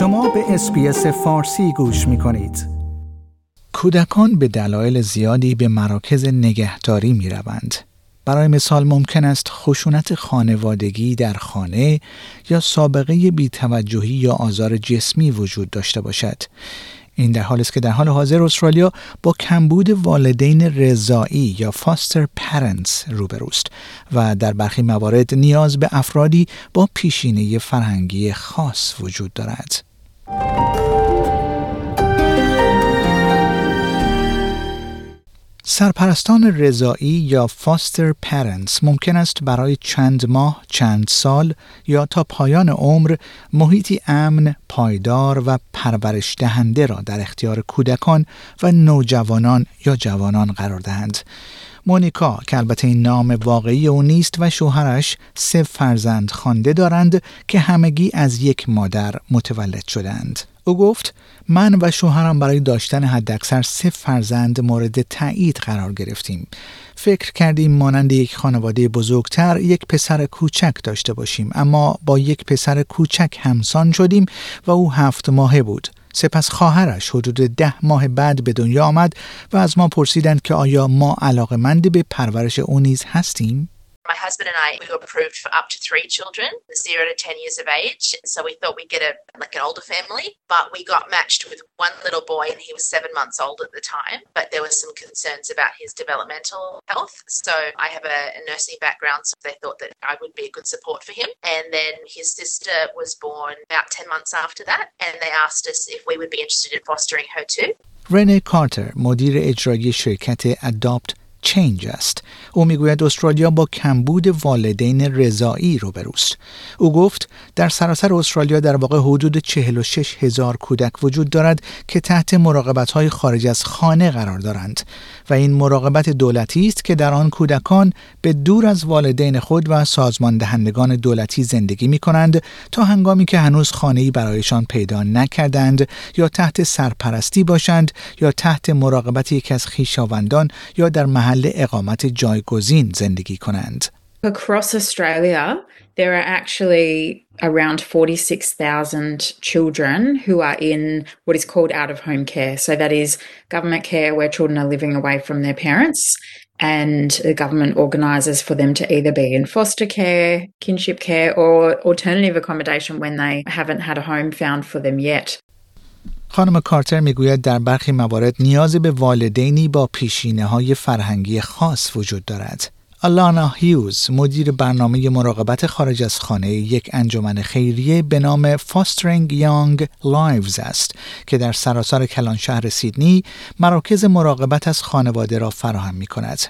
شما به SBS فارسی گوش می کنید. کودکان به دلایل زیادی به مراکز نگهداری می روند. برای مثال ممکن است خشونت خانوادگی در خانه یا سابقه بیتوجهی یا آزار جسمی وجود داشته باشد. این در حالی است که در حال حاضر استرالیا با کمبود والدین رضاعی یا foster parents روبروست و در برخی موارد نیاز به افرادی با پیشینه فرهنگی خاص وجود دارد. سرپرستان رضایی یا فاستر پرنتس ممکن است برای چند ماه، چند سال یا تا پایان عمر محیطی امن، پایدار و پرورش دهنده را در اختیار کودکان و نوجوانان یا جوانان قرار دهند. مونیکا که البته این نام واقعی او نیست و شوهرش سه فرزند خوانده دارند که همگی از یک مادر متولد شدند. او گفت من و شوهرم برای داشتن حداکثر سه فرزند مورد تایید قرار گرفتیم. فکر کردیم مانند یک خانواده بزرگتر یک پسر کوچک داشته باشیم اما با یک پسر کوچک همسان شدیم و او هفت ماهه بود. سپس خواهرش حدود ده ماه بعد به دنیا آمد و از ما پرسیدند که آیا ما علاقمند به پرورش او نیز هستیم؟ My husband and I, we were approved for up to three children, zero to 10 years of age. So we thought we'd get a like an older family, but we got matched with one little boy and he was seven months old at the time. But there was some concerns about his developmental health. So I have a, a nursing background, so they thought that I would be a good support for him. And then his sister was born about 10 months after that. And they asked us if we would be interested in fostering her too. رنه کارتر مدیر اجرایی شرکت اداپت چینج است او می‌گوید استرالیا با کمبود والدین رضایی روبروست. او گفت در سراسر استرالیا در واقع حدود 46 هزار کودک وجود دارد که تحت مراقبت های خارج از خانه قرار دارند و این مراقبت دولتی است که در آن کودکان به دور از والدین خود و سازمان دهندگان دولتی زندگی می کنند تا هنگامی که هنوز خانه‌ای برایشان پیدا نکردند یا تحت سرپرستی باشند یا تحت مراقبت یکی از خویشاوندان یا در محل اقامت جایگزین زندگی کنند. Across Australia, there are actually around 46,000 children who are in what is called out of home care. So that is government care where children are living away from their parents and the government organises for them to either be in foster care, kinship care, or alternative accommodation when they haven't had a home found for them yet. خانم کارتر می‌گوید در برخی موارد نیاز به والدینی با پیشینه های فرهنگی خاص وجود دارد. آلانا هیوز مدیر برنامه مراقبت خارج از خانه یک انجمن خیریه به نام Fostering Young Lives است که در سراسر کلان شهر سیدنی مراکز مراقبت از خانواده را فراهم می کند.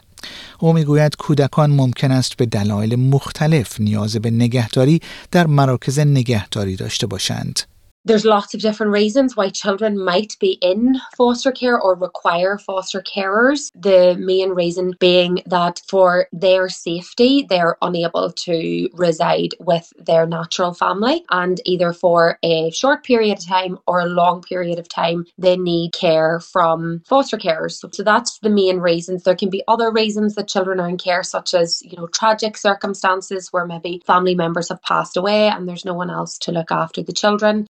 او می‌گوید کودکان ممکن است به دلایل مختلف نیاز به نگهداری در مراکز نگهداری داشته باشند. There's lots of different reasons why children might be in foster care or require foster carers. The main reason being that for their safety, they're unable to reside with their natural family, and either for a short period of time or a long period of time, they need care from foster carers. So that's the main reasons. There can be other reasons that children are in care, such as, you know, tragic circumstances where maybe family members have passed away and there's no one else to look after the children.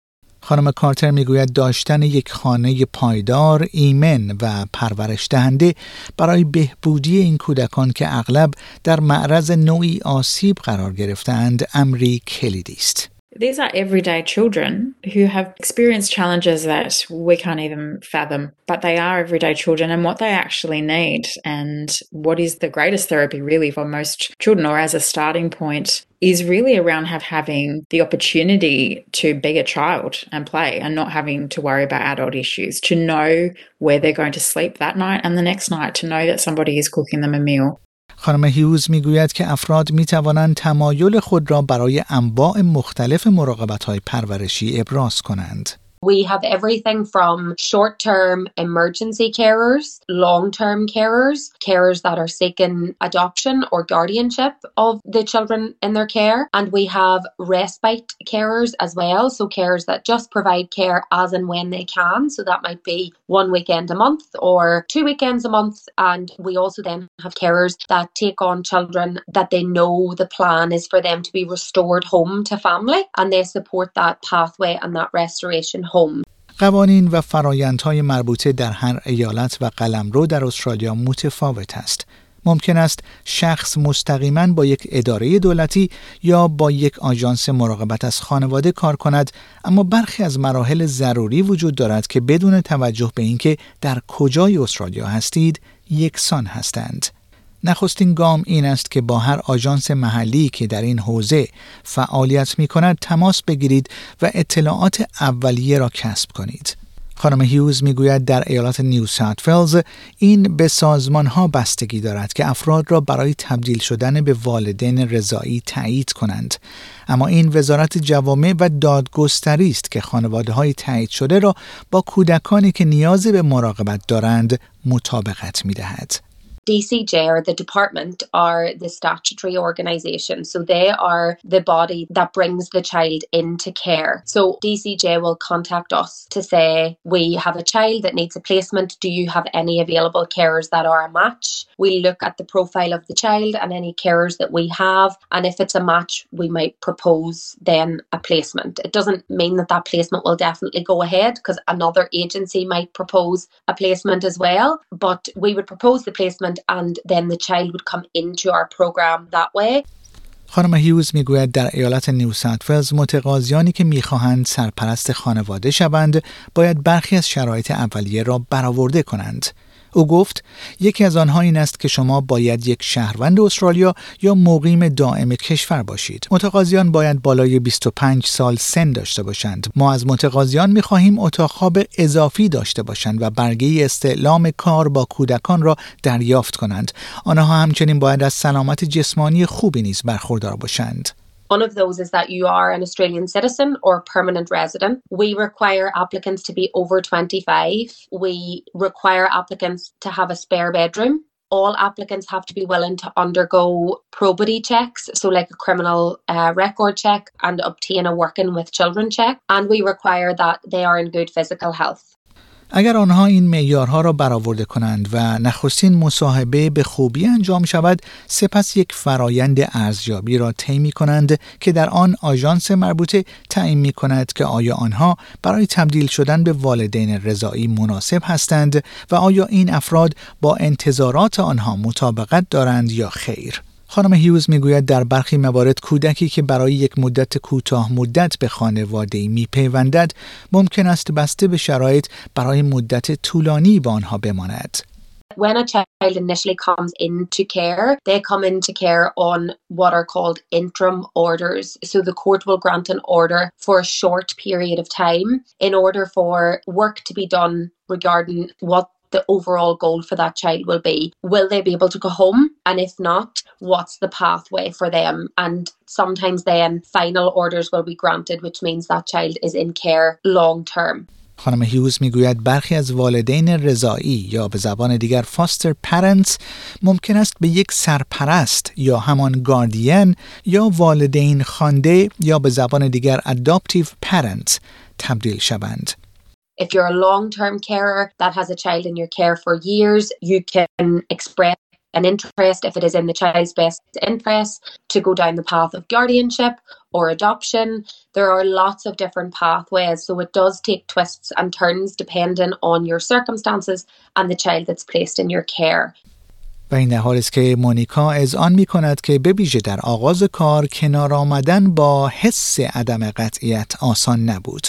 خانم کارتر می‌گوید داشتن یک خانه پایدار، ایمن و پرورش دهنده برای بهبودی این کودکان که اغلب در معرض نوعی آسیب قرار گرفتند امری کلیدی است. These are everyday children who have experienced challenges that we can't even fathom, but they are everyday children and what they actually need and what is the greatest therapy really for most children or as a starting point is really around have having the opportunity to be a child and play and not having to worry about adult issues, to know where they're going to sleep that night and the next night, to know that somebody is cooking them a meal. خانم هیوز می‌گوید که افراد می توانند تمایل خود را برای انواع مختلف مراقبت های پرورشی ابراز کنند. We have everything from short term emergency carers, long term carers, carers that are seeking adoption or guardianship of the children in their care, and we have respite carers as well. So, carers that just provide care as and when they can. So, that might be one weekend a month or two weekends a month. And we also then have carers that take on children that they know the plan is for them to be restored home to family and they support that pathway and that restoration home. قوانین و فرایندهای مربوطه در هر ایالت و قلمرو در استرالیا متفاوت است. ممکن است شخص مستقیما با یک اداره دولتی یا با یک آژانس مراقبت از خانواده کار کند اما برخی از مراحل ضروری وجود دارد که بدون توجه به اینکه در کجای استرالیا هستید یکسان هستند نخستین گام این است که با هر آژانس محلی که در این حوزه فعالیت می کند تماس بگیرید و اطلاعات اولیه را کسب کنید. خانم هیوز می‌گوید در ایالات نیو ساوت ولز این به سازمان ها بستگی دارد که افراد را برای تبدیل شدن به والدین رضایی تایید کنند اما این وزارت جوامع و دادگستری است که خانواده های تایید شده را با کودکانی که نیازی به مراقبت دارند مطابقت می دهد. DCJ or the department are the statutory organisation. So they are the body that brings the child into care. So DCJ will contact us to say, we have a child that needs a placement. Do you have any available carers that are a match? We look at the profile of the child and any carers that we have. And if it's a match, we might propose then a placement. It doesn't mean that that placement will definitely go ahead because another agency might propose a placement as well. But we would propose the placement and then the child would come into our program that way. خانم هیوز می‌گوید در ایالت نیو ساوت متقاضیانی که می‌خواهند سرپرست خانواده شوند باید برخی از شرایط اولیه را برآورده کنند او گفت یکی از آنها این است که شما باید یک شهروند استرالیا یا مقیم دائم کشور باشید. متقاضیان باید بالای 25 سال سن داشته باشند. ما از متقاضیان می خواهیم اتاق خواب اضافی داشته باشند و برگه استعلام کار با کودکان را دریافت کنند. آنها همچنین باید از سلامت جسمانی خوبی نیز برخوردار باشند. One of those is that you are an Australian citizen or permanent resident. We require applicants to be over 25. We require applicants to have a spare bedroom. All applicants have to be willing to undergo probity checks, so like a criminal uh, record check, and obtain a working with children check. And we require that they are in good physical health. اگر آنها این معیارها را برآورده کنند و نخستین مصاحبه به خوبی انجام شود سپس یک فرایند ارزیابی را طی می کنند که در آن آژانس مربوطه تعیین می کند که آیا آنها برای تبدیل شدن به والدین رضایی مناسب هستند و آیا این افراد با انتظارات آنها مطابقت دارند یا خیر. خانم هیوز می‌گوید در برخی موارد کودکی که برای یک مدت کوتاه مدت به خانواده میپیوندد ممکن است بسته به شرایط برای مدت طولانی با آنها بماند. When a child initially comes into care, they come into care on what are called interim orders. So the court will grant an order for a short period of time in order for work to be done regarding what the overall goal for that child will be. Will they be able to go home? And if not, what's the pathway for them? And sometimes then final orders will be granted, which means that child is in care long term. خانم هیوز میگوید برخی از والدین رضایی یا به زبان دیگر فاستر پرنتس ممکن است به یک سرپرست یا همان گاردین یا والدین خانده یا به زبان دیگر adoptive parents تبدیل شوند. If you're a long term carer that has a child in your care for years, you can express an interest, if it is in the child's best interest, to go down the path of guardianship or adoption. There are lots of different pathways, so it does take twists and turns depending on your circumstances and the child that's placed in your care. و این حال است که مونیکا آن می کند که به ویژه در آغاز کار کنار آمدن با حس عدم قطعیت آسان نبود.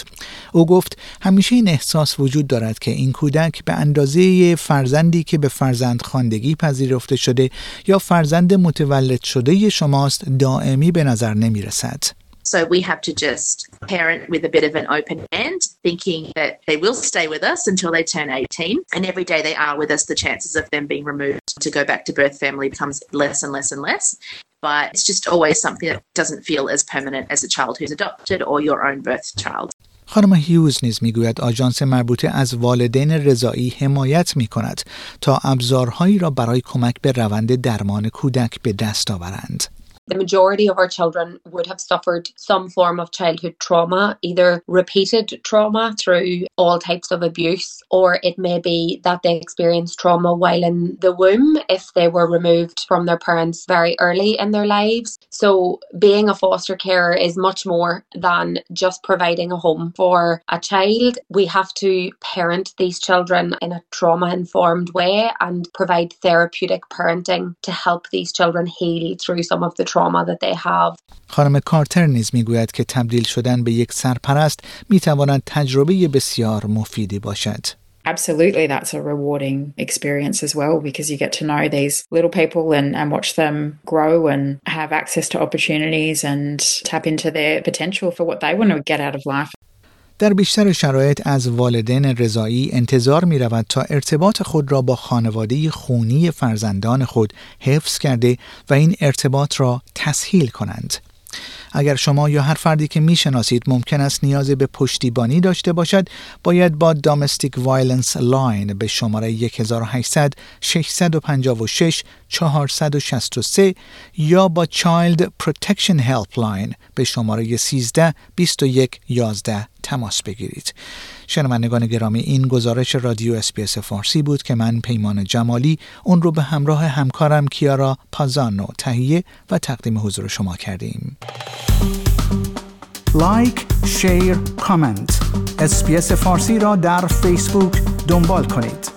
او گفت همیشه این احساس وجود دارد که این کودک به اندازه فرزندی که به فرزند خاندگی پذیرفته شده یا فرزند متولد شده شماست دائمی به نظر نمی رسد. So we have to just parent with a bit of an open hand, thinking that they will stay with us until they turn 18. And every day they are with us, the chances of them being removed to go back to birth family becomes less and less and less. But it's just always something that doesn't feel as permanent as a child who's adopted or your own birth child. خانم هیوز نیز میگوید آژانس مربوطه از والدین رضایی حمایت می کند تا ابزارهایی را برای کمک به روند درمان کودک به دست آورند. The majority of our children would have suffered some form of childhood trauma, either repeated trauma through all types of abuse, or it may be that they experienced trauma while in the womb if they were removed from their parents very early in their lives. So, being a foster carer is much more than just providing a home for a child. We have to parent these children in a trauma informed way and provide therapeutic parenting to help these children heal through some of the trauma trauma that they have. خانم کارتر نیز میگوید که تبدیل شدن به یک سرپرست میتواند تجربه بسیار مفیدی باشد. Absolutely, that's a rewarding experience as well because you get to know these little people and, and watch them grow and have access to opportunities and tap into their potential for what they want to get out of life. در بیشتر شرایط از والدین رضایی انتظار می رود تا ارتباط خود را با خانواده خونی فرزندان خود حفظ کرده و این ارتباط را تسهیل کنند. اگر شما یا هر فردی که می‌شناسید ممکن است نیاز به پشتیبانی داشته باشد باید با Domestic Violence Line به شماره 1800 656 463 یا با Child Protection Helpline به شماره 13 21 11 تماس بگیرید. شنوندگان گرامی این گزارش رادیو SBS فارسی بود که من پیمان جمالی اون رو به همراه همکارم کیارا پازانو تهیه و تقدیم حضور شما کردیم. like، share، comment. SBS فارسی را در فیسبوک دنبال کنید.